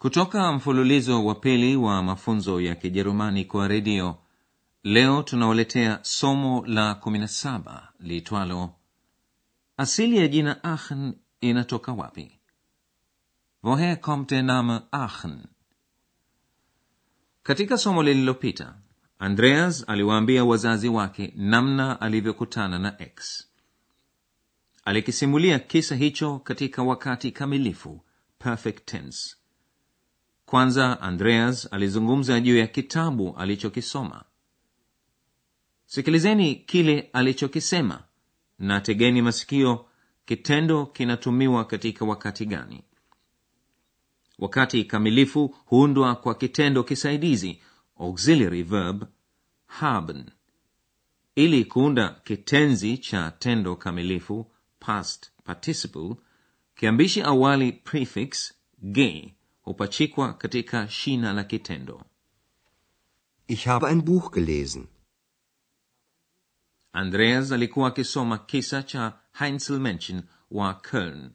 kutoka mfululizo wa pili wa mafunzo ya kijerumani kwa redio leo tunawaletea somo la 17 liitwalo asili ya jina aachen inatoka wapi? Woher kommt der name katika somo lililopita andreas aliwaambia wazazi wake namna alivyokutana na x. Alikisimulia kisa hicho katika wakati kamilifu perfect tense kwanza andreas alizungumza juu ya kitabu alichokisoma. Sikilizeni kile alichokisema na tegeni masikio kitendo kinatumiwa katika wakati gani. Wakati kamilifu huundwa kwa kitendo kisaidizi auxiliary verb haben. Ili kuunda kitenzi cha tendo kamilifu past participle kiambishi awali prefix ge hupachikwa katika shina la kitendo. Ich habe ein Buch gelesen. andreas alikuwa akisoma kisa cha heinzelmenschen wa köln.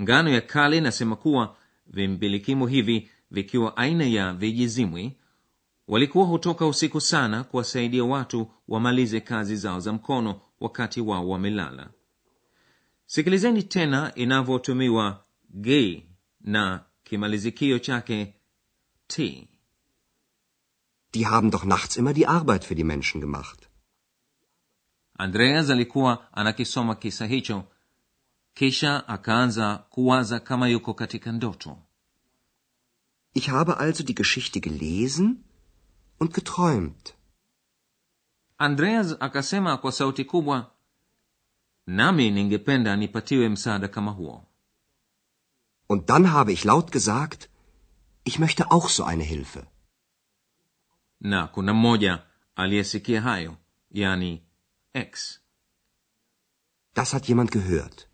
Ngano ya kale inasema kuwa vimbilikimu hivi vikiwa aina ya vijizimwi walikuwa hutoka usiku sana kuwasaidia watu wamalize kazi zao za mkono wakati wao wamelala. Sikilizeni tena inavyotumiwa ge na kimalizikio chake t Die haben doch nachts immer die Arbeit für die Menschen gemacht. andreas alikuwa anakisoma kisa hicho kisha akaanza kuwaza kama yuko katika ndoto Ich habe also die Geschichte gelesen und geträumt. andreas akasema kwa sauti kubwa nami ningependa nipatiwe msaada kama huo Und dann habe ich laut gesagt, ich möchte auch so eine Hilfe. na kuna mmoja aliyesikia hayo yani x Das hat jemand gehört.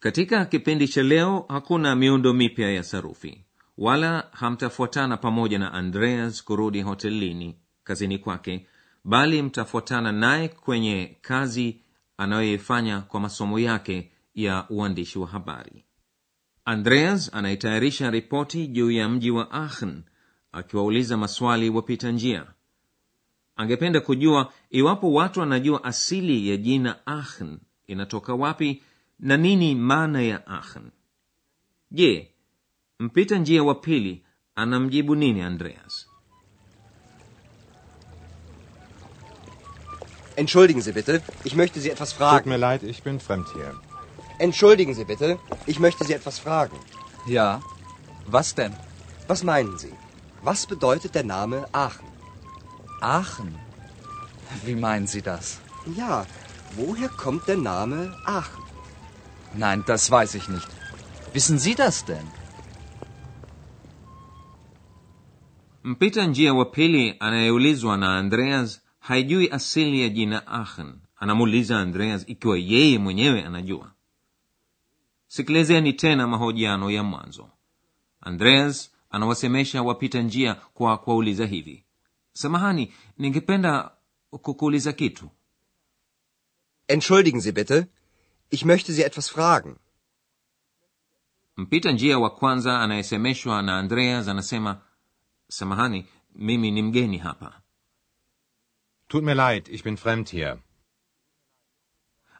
katika kipindi cha leo hakuna miundo mipya ya sarufi wala hamtafuatana pamoja na andreas kurudi hotelini kazini kwake bali mtafuatana naye kwenye kazi anayoifanya kwa masomo yake ya uandishi wa habari andreas anaitayarisha ripoti juu ya mji wa aachen akiwauliza maswali wapita njia. Angependa kujua iwapo watu wanajua asili ya jina aachen inatoka wapi na nini maana ya aachen. Je mpita njia wa pili anamjibu nini andreas? Entschuldigen Sie bitte, ich möchte Sie etwas Tut mir leid, ich bin fremd hier. Entschuldigen Sie bitte, ich möchte Sie etwas fragen. Ja. Was denn? Was meinen Sie? Was bedeutet der Name Aachen? Aachen. Wie meinen Sie das? Ja, woher kommt der Name Aachen? Nein, das weiß ich nicht. Wissen Sie das denn? mpita njia wa pili anayeulizwa na andreas haijui asili ya jina aachen anamuuliza andreas ikiwa yeye mwenyewe anajua sikilizeni tena mahojiano ya mwanzo. Andreas anawasemesha wapita njia kwa kuwauliza hivi. Samahani ningependa kukuuliza kitu. Entschuldigen Sie bitte, ich möchte Sie etwas fragen. mpita njia wa kwanza anayesemeshwa na andreas anasema samahani mimi ni mgeni hapa. Tut mir leid, ich bin fremd hier.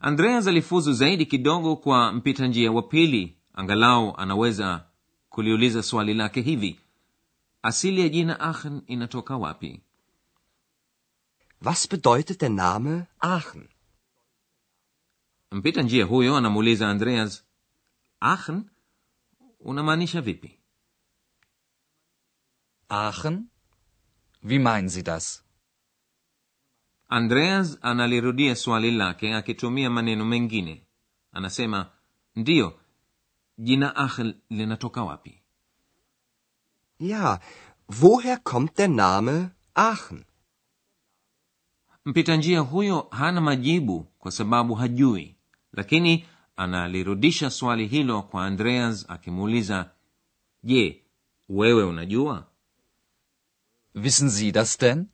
Andreas alifuzu zaidi kidogo kwa mpita njia wa pili angalau anaweza kuliuliza swali lake hivi asili ya jina aachen inatoka wapi Was bedeutet der Name Aachen? mpita njia huyo anamuuliza andreas aachen unamaanisha vipi Aachen? Wie meinen Sie das? Andreas analirudia swali lake akitumia maneno mengine anasema ndiyo jina ahl linatoka wapi Ja, woher kommt der Name Aachen? mpita njia huyo hana majibu kwa sababu hajui lakini analirudisha swali hilo kwa andreas akimuuliza je wewe unajua Wissen Sie das denn?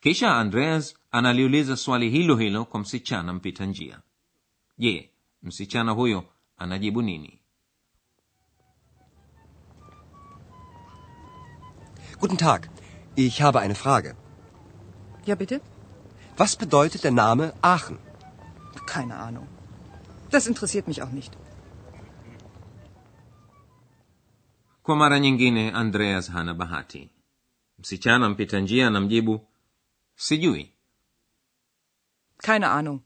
Kisha andreas analiuliza swali hilo hilo kwa msichana mpita njia je msichana huyo anajibu nini Guten Tag, ich habe eine Frage. Ja, bitte? Was bedeutet der Name Aachen? Keine Ahnung. Das interessiert mich auch nicht. kwa mara nyingine andreas hana bahati msichana mpita njia anamjibu sijui. Keine Ahnung.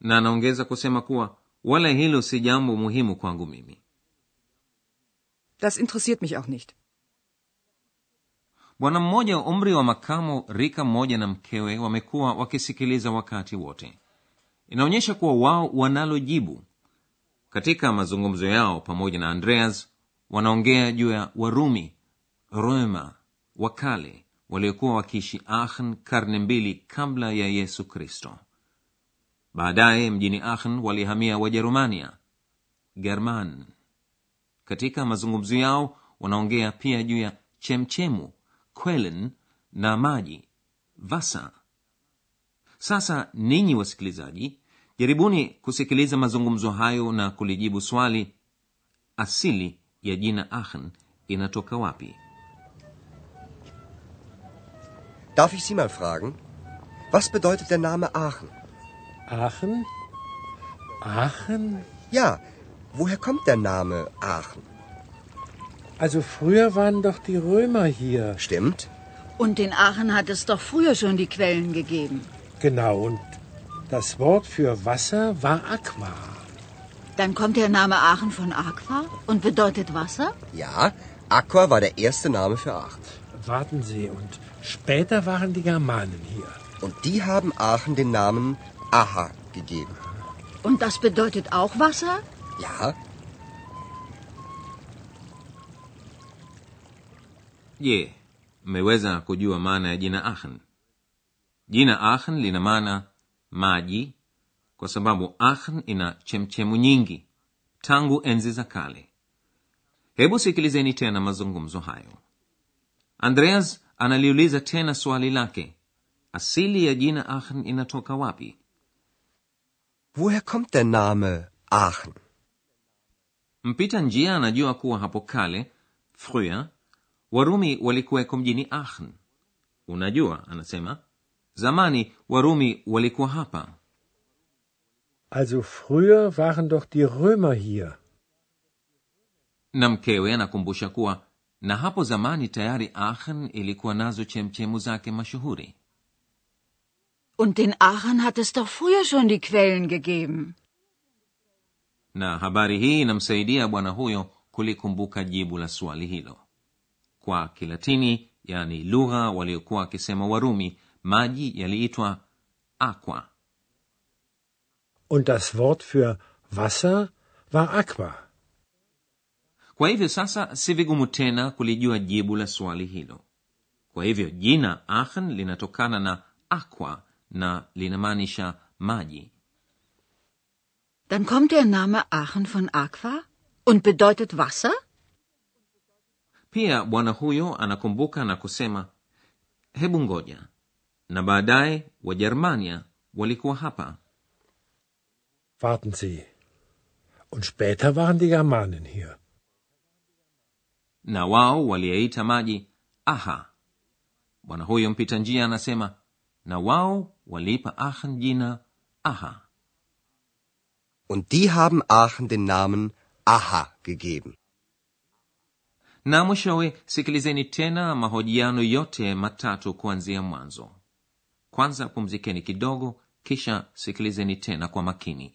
na anaongeza kusema kuwa wala hilo si jambo muhimu kwangu mimi. Das interessiert mich auch nicht. bwana mmoja wa umri wa makamo rika mmoja na mkewe wamekuwa wakisikiliza wakati wote. Inaonyesha kuwa wao wanalo jibu. Katika mazungumzo yao pamoja na andreas wanaongea juu ya warumi roma wakale waliokuwa wakiishi aachen karne mbili kabla ya yesu kristo. Baadaye mjini aachen walihamia wajerumania german. Katika mazungumzo yao wanaongea pia juu ya chemchemu kwelen na maji vasa. Sasa ninyi wasikilizaji jaribuni kusikiliza mazungumzo hayo na kulijibu swali asili ya jina aachen inatoka wapi Darf ich Sie mal fragen? Was bedeutet der Name Aachen? Aachen? Aachen? Ja, woher kommt der Name Aachen? Also früher waren doch die Römer hier. Stimmt? Und in Aachen hat es doch früher schon die Quellen gegeben. Genau, und das Wort für Wasser war Aqua. Dann kommt der Name Aachen von Aqua und bedeutet Wasser? Ja, Aqua war der erste Name für Aachen. Warten Sie, und später waren die Germanen hier. Und die haben Aachen den Namen Aha gegeben. Und das bedeutet auch Wasser? Ja, je mmeweza kujua maana ya jina aachen jina aachen lina maana maji kwa sababu aachen ina chemchemu nyingi tangu enzi za kale hebu sikilizeni tena mazungumzo hayo andreas analiuliza tena swali lake asili ya jina aachen inatoka wapi woher kommt der Name Aachen? mpita njia anajua kuwa hapo kale früher warumi walikuweko mjini aachen unajua anasema zamani warumi walikuwa hapa Also früher waren doch die Römer hier. na mkewe anakumbusha kuwa na hapo zamani tayari aachen ilikuwa nazo chemchemu zake mashuhuri Und in Aachen hat es doch früher schon die Quellen gegeben. na habari hii inamsaidia bwana huyo kulikumbuka jibu la swali hilo kwa kilatini yani lugha waliokuwa wakisema warumi maji yaliitwa aqua Und das Wort für Wasser war Aqua. Kwa hivyo sasa si vigumu tena kulijua jibu la swali hilo kwa hivyo jina ahn linatokana na aqua na linamaanisha maji Dann kommt der Name Aachen von Aqua und bedeutet Wasser? pia bwana huyo anakumbuka na kusema hebu ngoja na baadaye wajermania walikuwa hapa Warten Sie. Und später waren die Germanen hier. Na wao waliyaita maji aha. Bwana huyo mpita njia anasema na wao waliipa aachen jina aha. Und die haben Aachen den Namen Aha gegeben. na mwishowe sikilizeni tena mahojiano yote matatu kuanzia mwanzo. Kwanza pumzikeni kidogo kisha sikilizeni tena kwa makini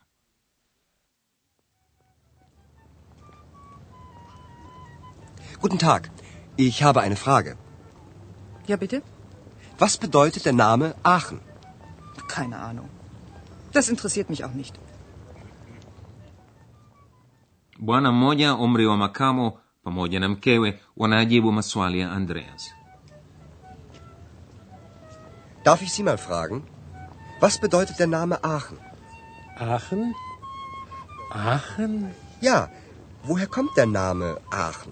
Guten Tag, ich habe eine Frage. Ja, bitte? Was bedeutet der Name Aachen? Keine Ahnung. Das interessiert mich auch nicht. bwana mmoja umri wa makamo pamoja na mkewe wanaajibu maswali ya andreas Darf ich Sie mal fragen? Was bedeutet der Name Aachen? Aachen? Aachen? Ja, woher kommt der Name Aachen?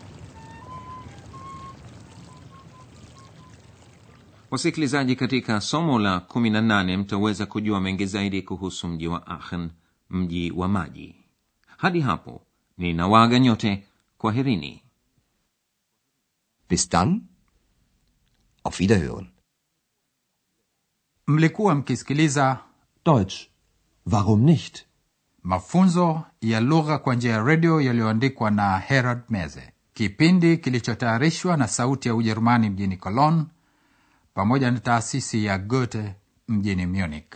wasikilizaji katika somo la 18 mtaweza kujua mengi zaidi kuhusu mji wa aachen mji wa maji hadi hapo ninawaaga nyote kwaherini bis dann. Auf Wiederhören. mlikuwa mkisikiliza Deutsch. Warum nicht? mafunzo ya lugha kwa njia ya redio yaliyoandikwa na herald meze kipindi kilichotayarishwa na sauti ya ujerumani mjini cologne pamoja na taasisi ya goethe mjini munich